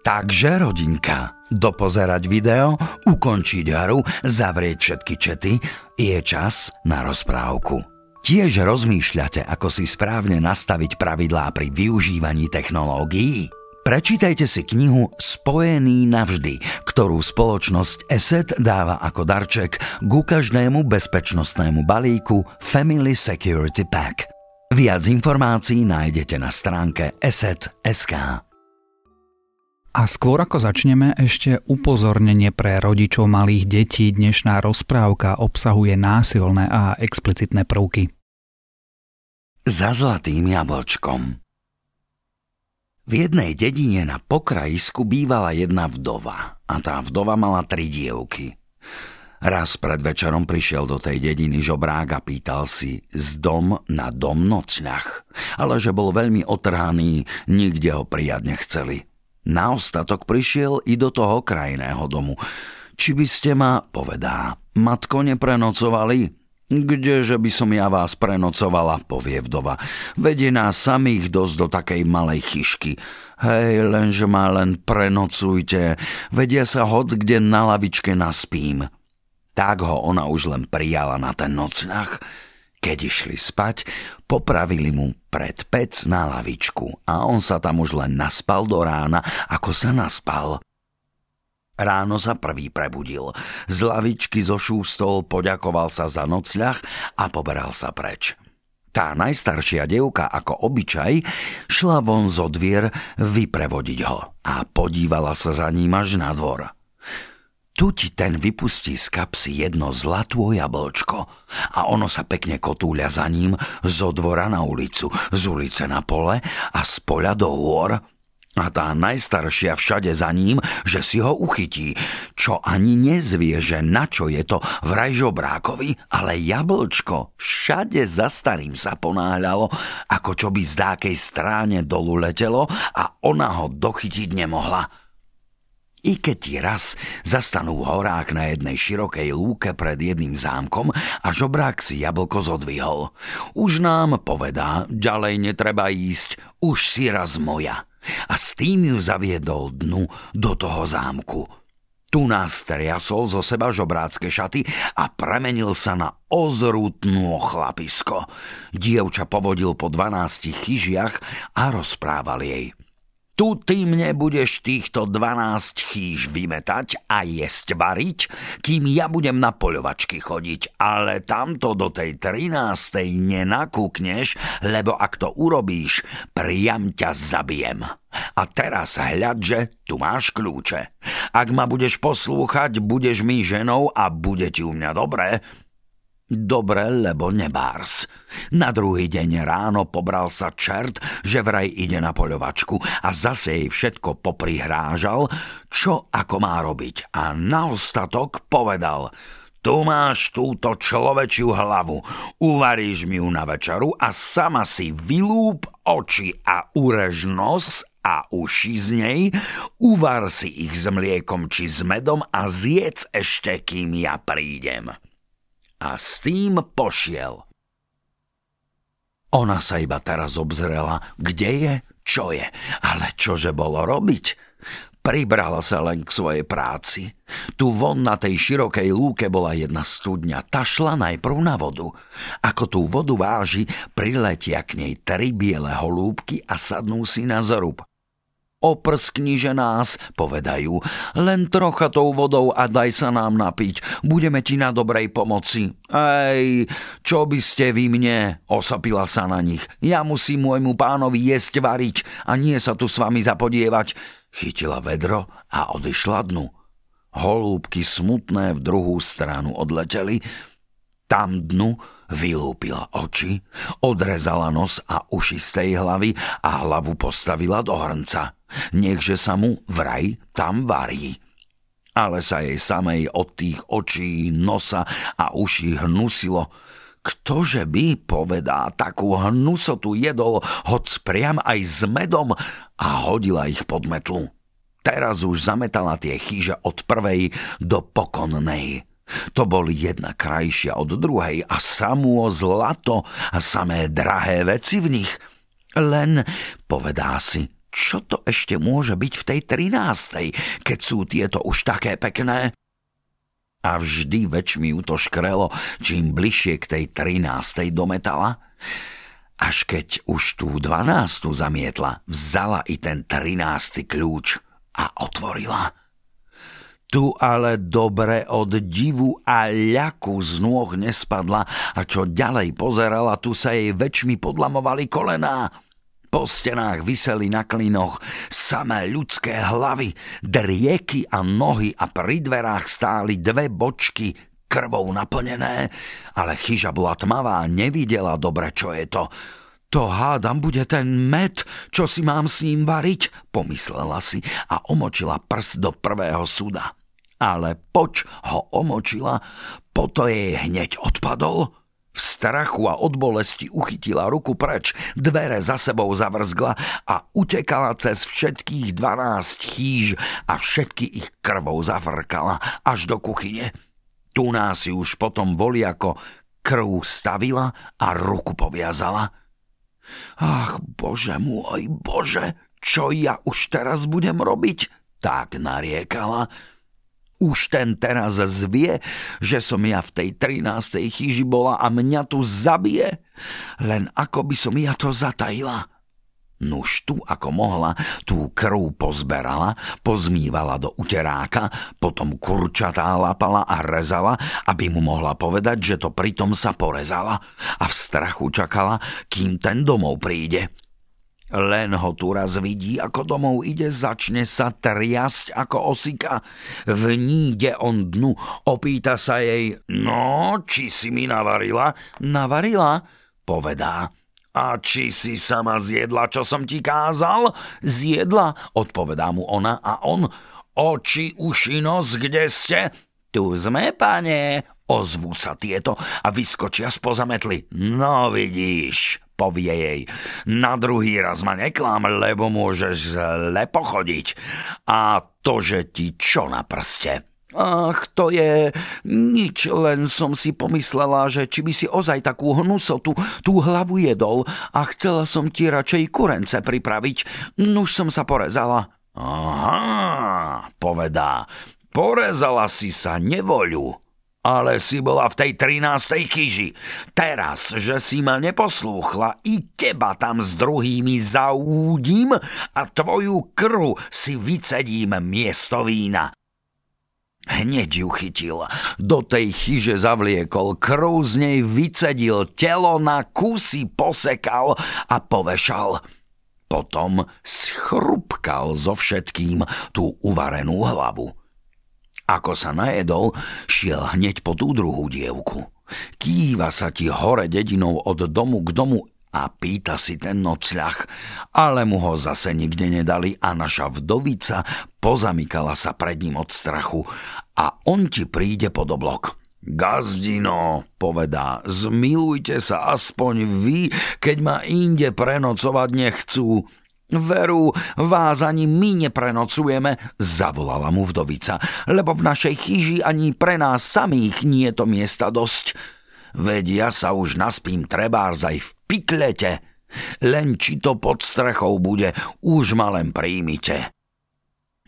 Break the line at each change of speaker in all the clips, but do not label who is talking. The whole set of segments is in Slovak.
Takže rodinka, dopozerať video, ukončiť hru, zavrieť všetky čety, je čas na rozprávku. Tiež rozmýšľate, ako si správne nastaviť pravidlá pri využívaní technológií? Prečítajte si knihu Spojený navždy, ktorú spoločnosť ESET dáva ako darček ku každému bezpečnostnému balíku Family Security Pack. Viac informácií nájdete na stránke ESET.sk.
A skôr ako začneme, ešte upozornenie pre rodičov malých detí. Dnešná rozprávka obsahuje násilné a explicitné prvky.
Za zlatým jablčkom V jednej dedine na pokrajisku bývala jedna vdova a tá vdova mala tri dievky. Raz pred večerom prišiel do tej dediny žobrák a pýtal si z dom na dom nocľah, ale že bol veľmi otrhaný, nikde ho prijať nechceli – na ostatok prišiel i do toho krajného domu. Či by ste ma, povedá, matko neprenocovali? Kdeže by som ja vás prenocovala, povie vdova. Vedie nás samých dosť do takej malej chyšky. Hej, lenže ma len prenocujte, vedia sa hod, kde na lavičke naspím. Tak ho ona už len prijala na ten nocľah. Keď išli spať, popravili mu pred pec na lavičku a on sa tam už len naspal do rána, ako sa naspal. Ráno sa prvý prebudil. Z lavičky zošústol, poďakoval sa za nocľah a poberal sa preč. Tá najstaršia devka, ako obyčaj, šla von zo dvier vyprevodiť ho a podívala sa za ním až na dvor. Tu ti ten vypustí z kapsy jedno zlatú jablčko a ono sa pekne kotúľa za ním zo dvora na ulicu, z ulice na pole a z poľa do hôr. A tá najstaršia všade za ním, že si ho uchytí, čo ani nezvie, že na čo je to vraj žobrákovi, ale jablčko všade za starým sa ponáhľalo, ako čo by z dákej stráne dolu letelo a ona ho dochytiť nemohla. I keď ti raz zastanú horák na jednej širokej lúke pred jedným zámkom a žobrák si jablko zodvihol. Už nám povedá, ďalej netreba ísť, už si raz moja. A s tým ju zaviedol dnu do toho zámku. Tu nás triasol zo seba žobrácké šaty a premenil sa na ozrutnú chlapisko. Dievča povodil po dvanástich chyžiach a rozprával jej – tu ty mne budeš týchto 12 chýž vymetať a jesť variť, kým ja budem na poľovačky chodiť, ale tamto do tej 13. nenakúkneš, lebo ak to urobíš, priam ťa zabijem. A teraz hľad, že tu máš kľúče. Ak ma budeš poslúchať, budeš mi ženou a bude ti u mňa dobré, Dobre, lebo nebárs. Na druhý deň ráno pobral sa čert, že vraj ide na poľovačku a zase jej všetko poprihrážal, čo ako má robiť. A na ostatok povedal, tu máš túto človečiu hlavu, uvaríš mi ju na večeru a sama si vylúp oči a urež nos a uši z nej, uvar si ich s mliekom či s medom a zjedz ešte, kým ja prídem a s tým pošiel. Ona sa iba teraz obzrela, kde je, čo je, ale čože bolo robiť? Pribrala sa len k svojej práci. Tu von na tej širokej lúke bola jedna studňa. Tá šla najprv na vodu. Ako tú vodu váži, priletia k nej tri biele holúbky a sadnú si na zrub. Oprskni, že nás, povedajú, len trocha tou vodou a daj sa nám napiť, budeme ti na dobrej pomoci. Ej, čo by ste vy mne, osapila sa na nich. Ja musím môjmu pánovi jesť variť a nie sa tu s vami zapodievať. Chytila vedro a odišla dnu. Holúbky smutné v druhú stranu odleteli, tam dnu vylúpila oči, odrezala nos a uši z tej hlavy a hlavu postavila do hrnca. Nechže sa mu vraj tam varí. Ale sa jej samej od tých očí, nosa a uší hnusilo. Ktože by, povedá, takú hnusotu jedol, hoc priam aj s medom a hodila ich pod metlu. Teraz už zametala tie chyže od prvej do pokonnej. To boli jedna krajšia od druhej a samú zlato a samé drahé veci v nich. Len, povedá si, čo to ešte môže byť v tej trinástej, keď sú tieto už také pekné? A vždy väčšmi ju to škrelo, čím bližšie k tej trinástej dometala. Až keď už tú dvanástu zamietla, vzala i ten trinácty kľúč a otvorila. Tu ale dobre od divu a ľaku z nôh nespadla a čo ďalej pozerala, tu sa jej väčšmi podlamovali kolená. Po stenách vyseli na klinoch samé ľudské hlavy, drieky a nohy a pri dverách stáli dve bočky krvou naplnené, ale chyža bola tmavá a nevidela dobre, čo je to. To hádam bude ten med, čo si mám s ním variť, pomyslela si a omočila prst do prvého suda. Ale poč ho omočila, poto jej hneď odpadol – v strachu a od bolesti uchytila ruku preč, dvere za sebou zavrzgla a utekala cez všetkých dvanáct chýž a všetky ich krvou zafrkala až do kuchyne. Tu nás si už potom voli ako krv stavila a ruku poviazala. Ach, bože môj, bože, čo ja už teraz budem robiť? Tak nariekala už ten teraz zvie, že som ja v tej 13. chyži bola a mňa tu zabije? Len ako by som ja to zatajila? Nuž tu, ako mohla, tú krv pozberala, pozmývala do uteráka, potom kurčatá lapala a rezala, aby mu mohla povedať, že to pritom sa porezala a v strachu čakala, kým ten domov príde. Len ho tu raz vidí, ako domov ide, začne sa triasť ako osika. Vníde on dnu, opýta sa jej, no, či si mi navarila? Navarila? Povedá. A či si sama zjedla, čo som ti kázal? Zjedla, odpovedá mu ona a on, oči, uši, nos, kde ste? Tu sme, pane, ozvú sa tieto a vyskočia spoza metly. No vidíš, povie jej. Na druhý raz ma neklám, lebo môžeš zle pochodiť. A to, že ti čo na prste? Ach, to je nič, len som si pomyslela, že či by si ozaj takú hnusotu tú hlavu jedol a chcela som ti radšej kurence pripraviť. Nuž som sa porezala. Aha, povedá, porezala si sa nevoľu. Ale si bola v tej 13. kyži. Teraz, že si ma neposlúchla, i teba tam s druhými zaúdim a tvoju krv si vycedím miesto vína. Hneď ju chytil, do tej chyže zavliekol, krv z nej vycedil, telo na kusy posekal a povešal. Potom schrupkal so všetkým tú uvarenú hlavu. Ako sa najedol, šiel hneď po tú druhú dievku. Kýva sa ti hore dedinou od domu k domu a pýta si ten nocľah, ale mu ho zase nikde nedali a naša vdovica pozamykala sa pred ním od strachu a on ti príde pod oblok. Gazdino, povedá, zmilujte sa aspoň vy, keď ma inde prenocovať nechcú. Veru, vás ani my neprenocujeme, zavolala mu vdovica, lebo v našej chyži ani pre nás samých nie je to miesta dosť. Vedia sa už naspím trebárs aj v piklete. Len či to pod strechou bude, už ma len príjmite.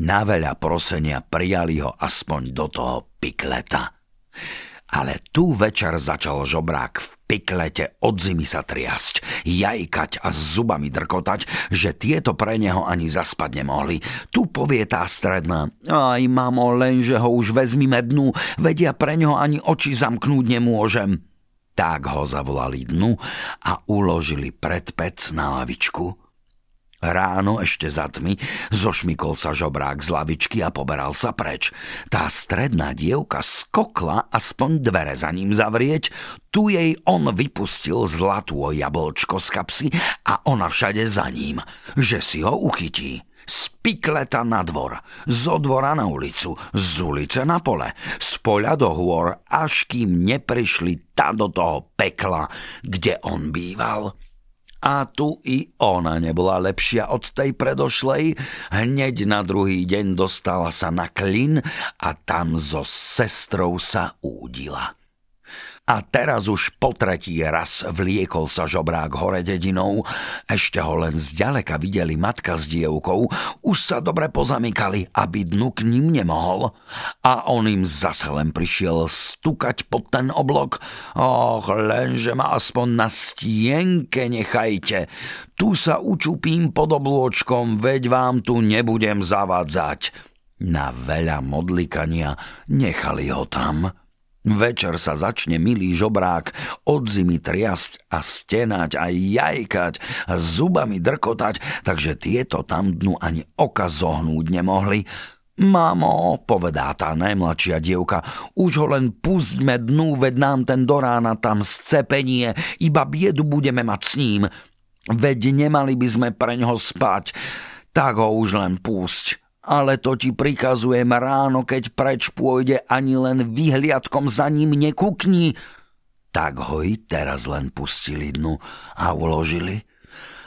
Na veľa prosenia prijali ho aspoň do toho pikleta. Ale tu večer začal žobrák v piklete od zimy sa triasť, jajkať a zubami drkotať, že tieto pre neho ani zaspať nemohli. Tu povie tá stredná, aj mamo, len že ho už vezmime dnu, vedia pre neho ani oči zamknúť nemôžem. Tak ho zavolali dnu a uložili pred pec na lavičku – Ráno ešte za tmy zošmikol sa žobrák z lavičky a poberal sa preč. Tá stredná dievka skokla aspoň dvere za ním zavrieť, tu jej on vypustil zlatú jablčko z kapsy a ona všade za ním, že si ho uchytí. Z pikleta na dvor, zo dvora na ulicu, z ulice na pole, z poľa do hôr, až kým neprišli ta do toho pekla, kde on býval. A tu i ona nebola lepšia od tej predošlej. Hneď na druhý deň dostala sa na klin a tam so sestrou sa údila. A teraz už po tretí raz vliekol sa žobrák hore dedinou. Ešte ho len zďaleka videli matka s dievkou. Už sa dobre pozamykali, aby dnu k ním nemohol. A on im zase len prišiel stukať pod ten oblok. Och, lenže ma aspoň na stienke nechajte. Tu sa učupím pod oblôčkom, veď vám tu nebudem zavádzať. Na veľa modlikania nechali ho tam. Večer sa začne milý žobrák od zimy triasť a stenať a jajkať a zubami drkotať, takže tieto tam dnu ani oka zohnúť nemohli. Mamo, povedá tá najmladšia dievka, už ho len pustme dnu, veď nám ten do rána tam scepenie, iba biedu budeme mať s ním. Veď nemali by sme pre ňoho spať, tak ho už len púšť ale to ti prikazujem ráno, keď preč pôjde, ani len vyhliadkom za ním nekukni. Tak ho i teraz len pustili dnu a uložili.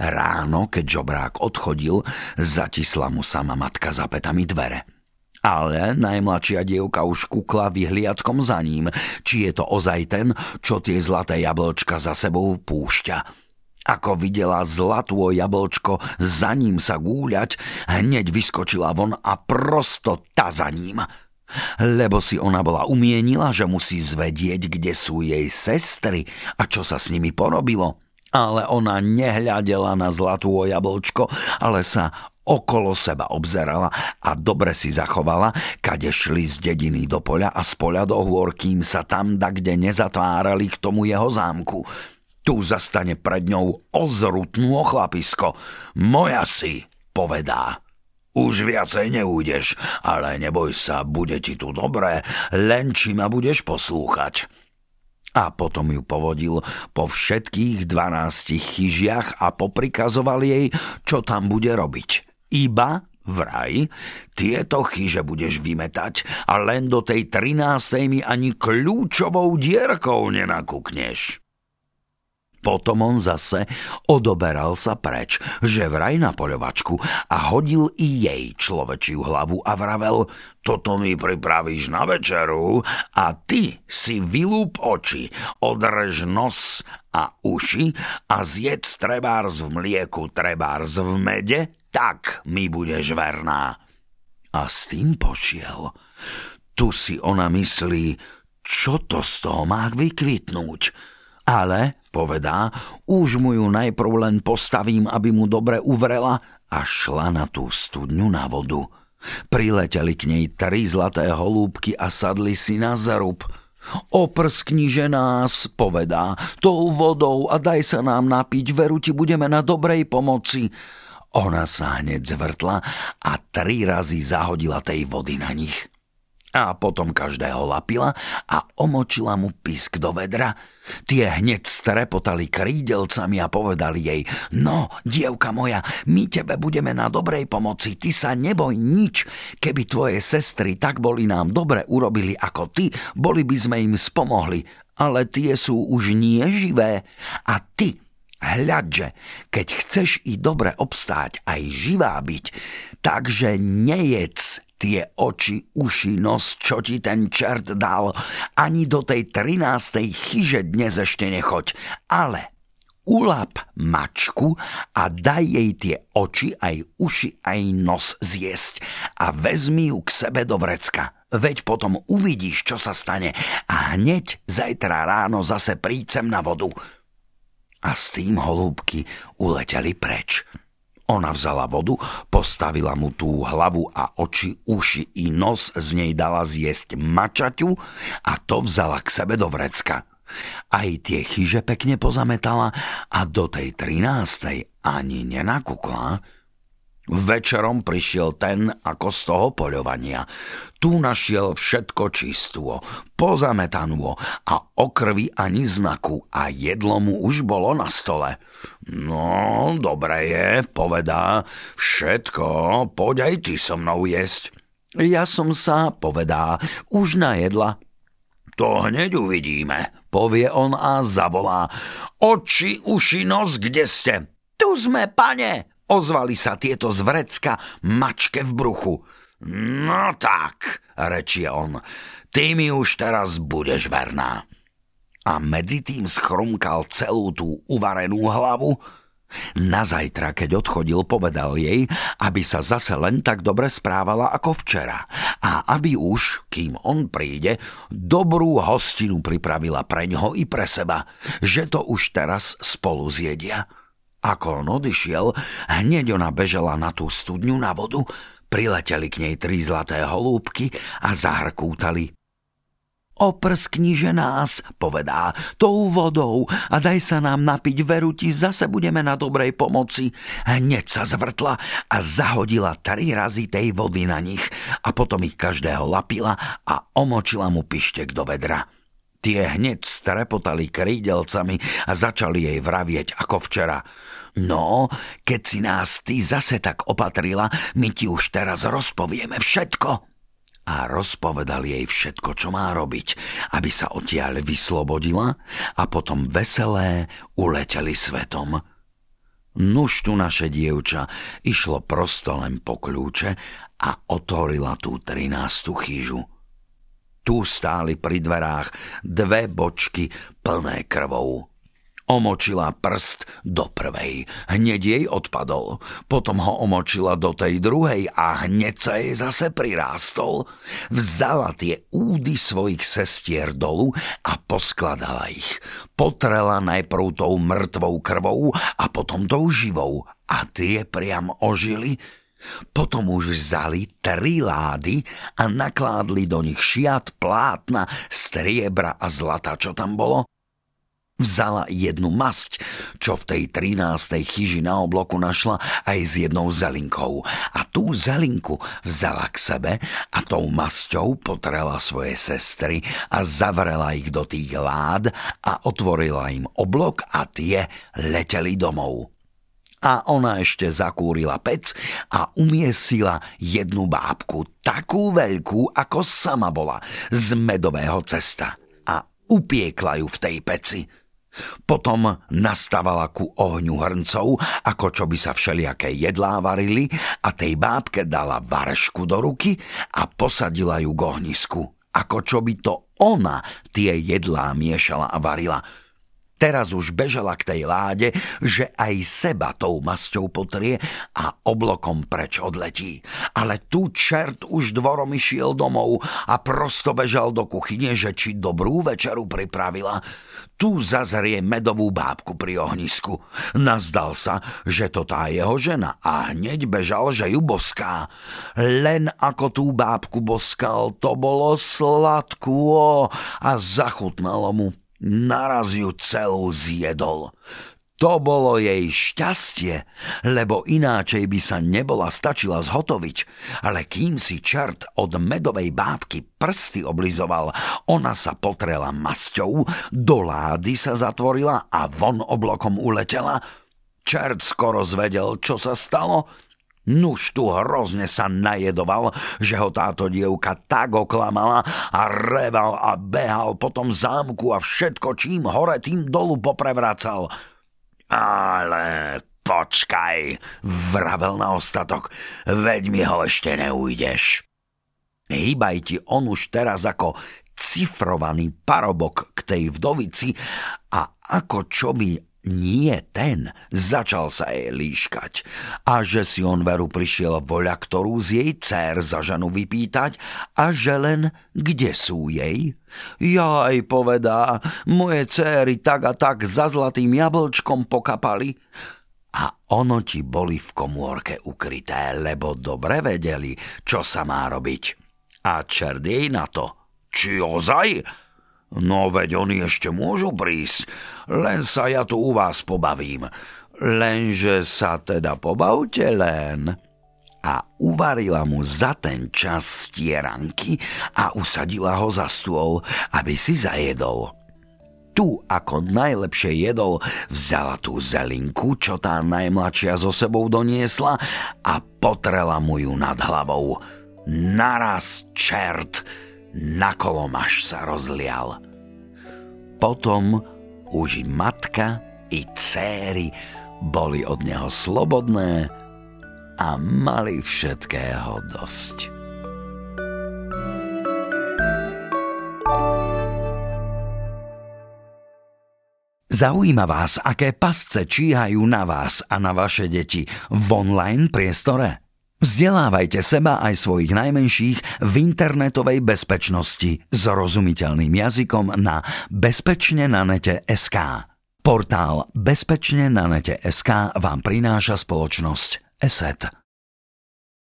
Ráno, keď žobrák odchodil, zatisla mu sama matka za petami dvere. Ale najmladšia dievka už kukla vyhliadkom za ním, či je to ozaj ten, čo tie zlaté jablčka za sebou púšťa. Ako videla zlatú jablčko za ním sa gúľať, hneď vyskočila von a prosto ta za ním. Lebo si ona bola umienila, že musí zvedieť, kde sú jej sestry a čo sa s nimi porobilo. Ale ona nehľadela na zlatú jablčko, ale sa okolo seba obzerala a dobre si zachovala, kade šli z dediny do poľa a z poľa do hôr, kým sa tam kde nezatvárali k tomu jeho zámku. Tu zastane pred ňou ozrutnú ochlapisko. Moja si, povedá. Už viacej neújdeš, ale neboj sa, bude ti tu dobré, len či ma budeš poslúchať. A potom ju povodil po všetkých dvanástich chyžiach a poprikazoval jej, čo tam bude robiť. Iba Vraj, tieto chyže budeš vymetať a len do tej trinástej mi ani kľúčovou dierkou nenakúkneš. Potom on zase odoberal sa preč, že vraj na poľovačku a hodil i jej človečiu hlavu a vravel toto mi pripravíš na večeru a ty si vylúp oči, održ nos a uši a zjedz trebárs v mlieku, trebárs v mede, tak mi budeš verná. A s tým pošiel. Tu si ona myslí, čo to z toho má vykvitnúť. Ale povedá, už mu ju najprv len postavím, aby mu dobre uvrela a šla na tú studňu na vodu. Prileteli k nej tri zlaté holúbky a sadli si na zarub. Oprskniže nás, povedá, tou vodou a daj sa nám napiť, veru ti budeme na dobrej pomoci. Ona sa hneď zvrtla a tri razy zahodila tej vody na nich. A potom každého lapila a omočila mu pisk do vedra. Tie hneď strepotali krídelcami a povedali jej No, dievka moja, my tebe budeme na dobrej pomoci, ty sa neboj nič. Keby tvoje sestry tak boli nám dobre urobili ako ty, boli by sme im spomohli, ale tie sú už nie živé. A ty, hľadže, keď chceš i dobre obstáť aj živá byť, takže nejedz tie oči, uši, nos, čo ti ten čert dal. Ani do tej trinástej chyže dnes ešte nechoď. Ale ulap mačku a daj jej tie oči, aj uši, aj nos zjesť a vezmi ju k sebe do vrecka. Veď potom uvidíš, čo sa stane a hneď zajtra ráno zase príď sem na vodu. A s tým holúbky uleteli preč. Ona vzala vodu, postavila mu tú hlavu a oči, uši i nos z nej dala zjesť mačaťu a to vzala k sebe do vrecka. Aj tie chyže pekne pozametala a do tej trinástej ani nenakukla. Večerom prišiel ten ako z toho poľovania. Tu našiel všetko čistú, pozametanú a o krvi ani znaku a jedlo mu už bolo na stole. No, dobre je, povedá, všetko, poď aj ty so mnou jesť. Ja som sa, povedá, už najedla. To hneď uvidíme, povie on a zavolá. Oči, uši, nos, kde ste? Tu sme, pane, Ozvali sa tieto z vrecka mačke v bruchu. No tak, rečie on, ty mi už teraz budeš verná. a medzi tým schrumkal celú tú uvarenú hlavu. Na zajtra, keď odchodil, povedal jej, aby sa zase len tak dobre správala ako včera a aby už, kým on príde, dobrú hostinu pripravila pre ňoho i pre seba, že to už teraz spolu zjedia. Ako on odišiel, hneď ona bežala na tú studňu na vodu, prileteli k nej tri zlaté holúbky a zahrkútali. Oprskniže nás, povedá, tou vodou a daj sa nám napiť, veru ti, zase budeme na dobrej pomoci. Hneď sa zvrtla a zahodila tri razy tej vody na nich a potom ich každého lapila a omočila mu pištek do vedra. Tie hneď strepotali krídelcami a začali jej vravieť ako včera. No, keď si nás ty zase tak opatrila, my ti už teraz rozpovieme všetko a rozpovedal jej všetko, čo má robiť, aby sa odtiaľ vyslobodila a potom veselé uleteli svetom. Nuž tu naše dievča išlo prosto len po kľúče a otvorila tú trinástu chyžu. Tu stáli pri dverách dve bočky plné krvou. Omočila prst do prvej, hneď jej odpadol. Potom ho omočila do tej druhej a hneď sa jej zase prirástol. Vzala tie údy svojich sestier dolu a poskladala ich. Potrela najprv tou mŕtvou krvou a potom tou živou. A tie priam ožili, potom už vzali tri lády a nakládli do nich šiat, plátna, striebra a zlata, čo tam bolo Vzala jednu masť, čo v tej 13. chyži na obloku našla aj s jednou zelinkou. A tú zelinku vzala k sebe a tou masťou potrela svoje sestry a zavrela ich do tých lád a otvorila im oblok a tie leteli domov. A ona ešte zakúrila pec a umiesila jednu bábku, takú veľkú, ako sama bola, z medového cesta. A upiekla ju v tej peci. Potom nastavala ku ohňu hrncov, ako čo by sa všelijaké jedlá varili a tej bábke dala varešku do ruky a posadila ju k ohnisku, ako čo by to ona tie jedlá miešala a varila – Teraz už bežala k tej láde, že aj seba tou masťou potrie a oblokom preč odletí. Ale tu čert už dvorom išiel domov a prosto bežal do kuchyne, že či dobrú večeru pripravila. Tu zazrie medovú bábku pri ohnisku. Nazdal sa, že to tá jeho žena a hneď bežal, že ju boská. Len ako tú bábku boskal, to bolo sladkú a zachutnalo mu naraz ju celú zjedol. To bolo jej šťastie, lebo ináčej by sa nebola stačila zhotoviť. Ale kým si čert od medovej bábky prsty oblizoval, ona sa potrela masťou, do lády sa zatvorila a von oblokom uletela. Čert skoro zvedel, čo sa stalo, Nuž tu hrozne sa najedoval, že ho táto dievka tak oklamala a reval a behal po tom zámku a všetko čím hore, tým dolu poprevracal. Ale počkaj, vravel na ostatok, veď mi ho ešte neujdeš. Hýbaj ti on už teraz ako cifrovaný parobok k tej vdovici a ako čo by nie ten, začal sa jej líškať a že si on veru prišiel voľa, ktorú z jej dcer za ženu vypýtať a že len kde sú jej? Jaj, povedá, moje céry tak a tak za zlatým jablčkom pokapali. A ono ti boli v komórke ukryté, lebo dobre vedeli, čo sa má robiť. A čert jej na to. Či ozaj? No veď oni ešte môžu prísť, len sa ja tu u vás pobavím. Lenže sa teda pobavte len. A uvarila mu za ten čas stieranky a usadila ho za stôl, aby si zajedol. Tu ako najlepšie jedol, vzala tú zelinku, čo tá najmladšia so sebou doniesla a potrela mu ju nad hlavou. Naraz čert, na kolomaš sa rozlial. Potom už i matka, i céry boli od neho slobodné a mali všetkého dosť. Zaujíma vás, aké pasce číhajú na vás a na vaše deti v online priestore? Vzdelávajte seba aj svojich najmenších v internetovej bezpečnosti s rozumiteľným jazykom na bezpečne na nete SK. Portál Bezpečne na nete SK vám prináša spoločnosť ESET.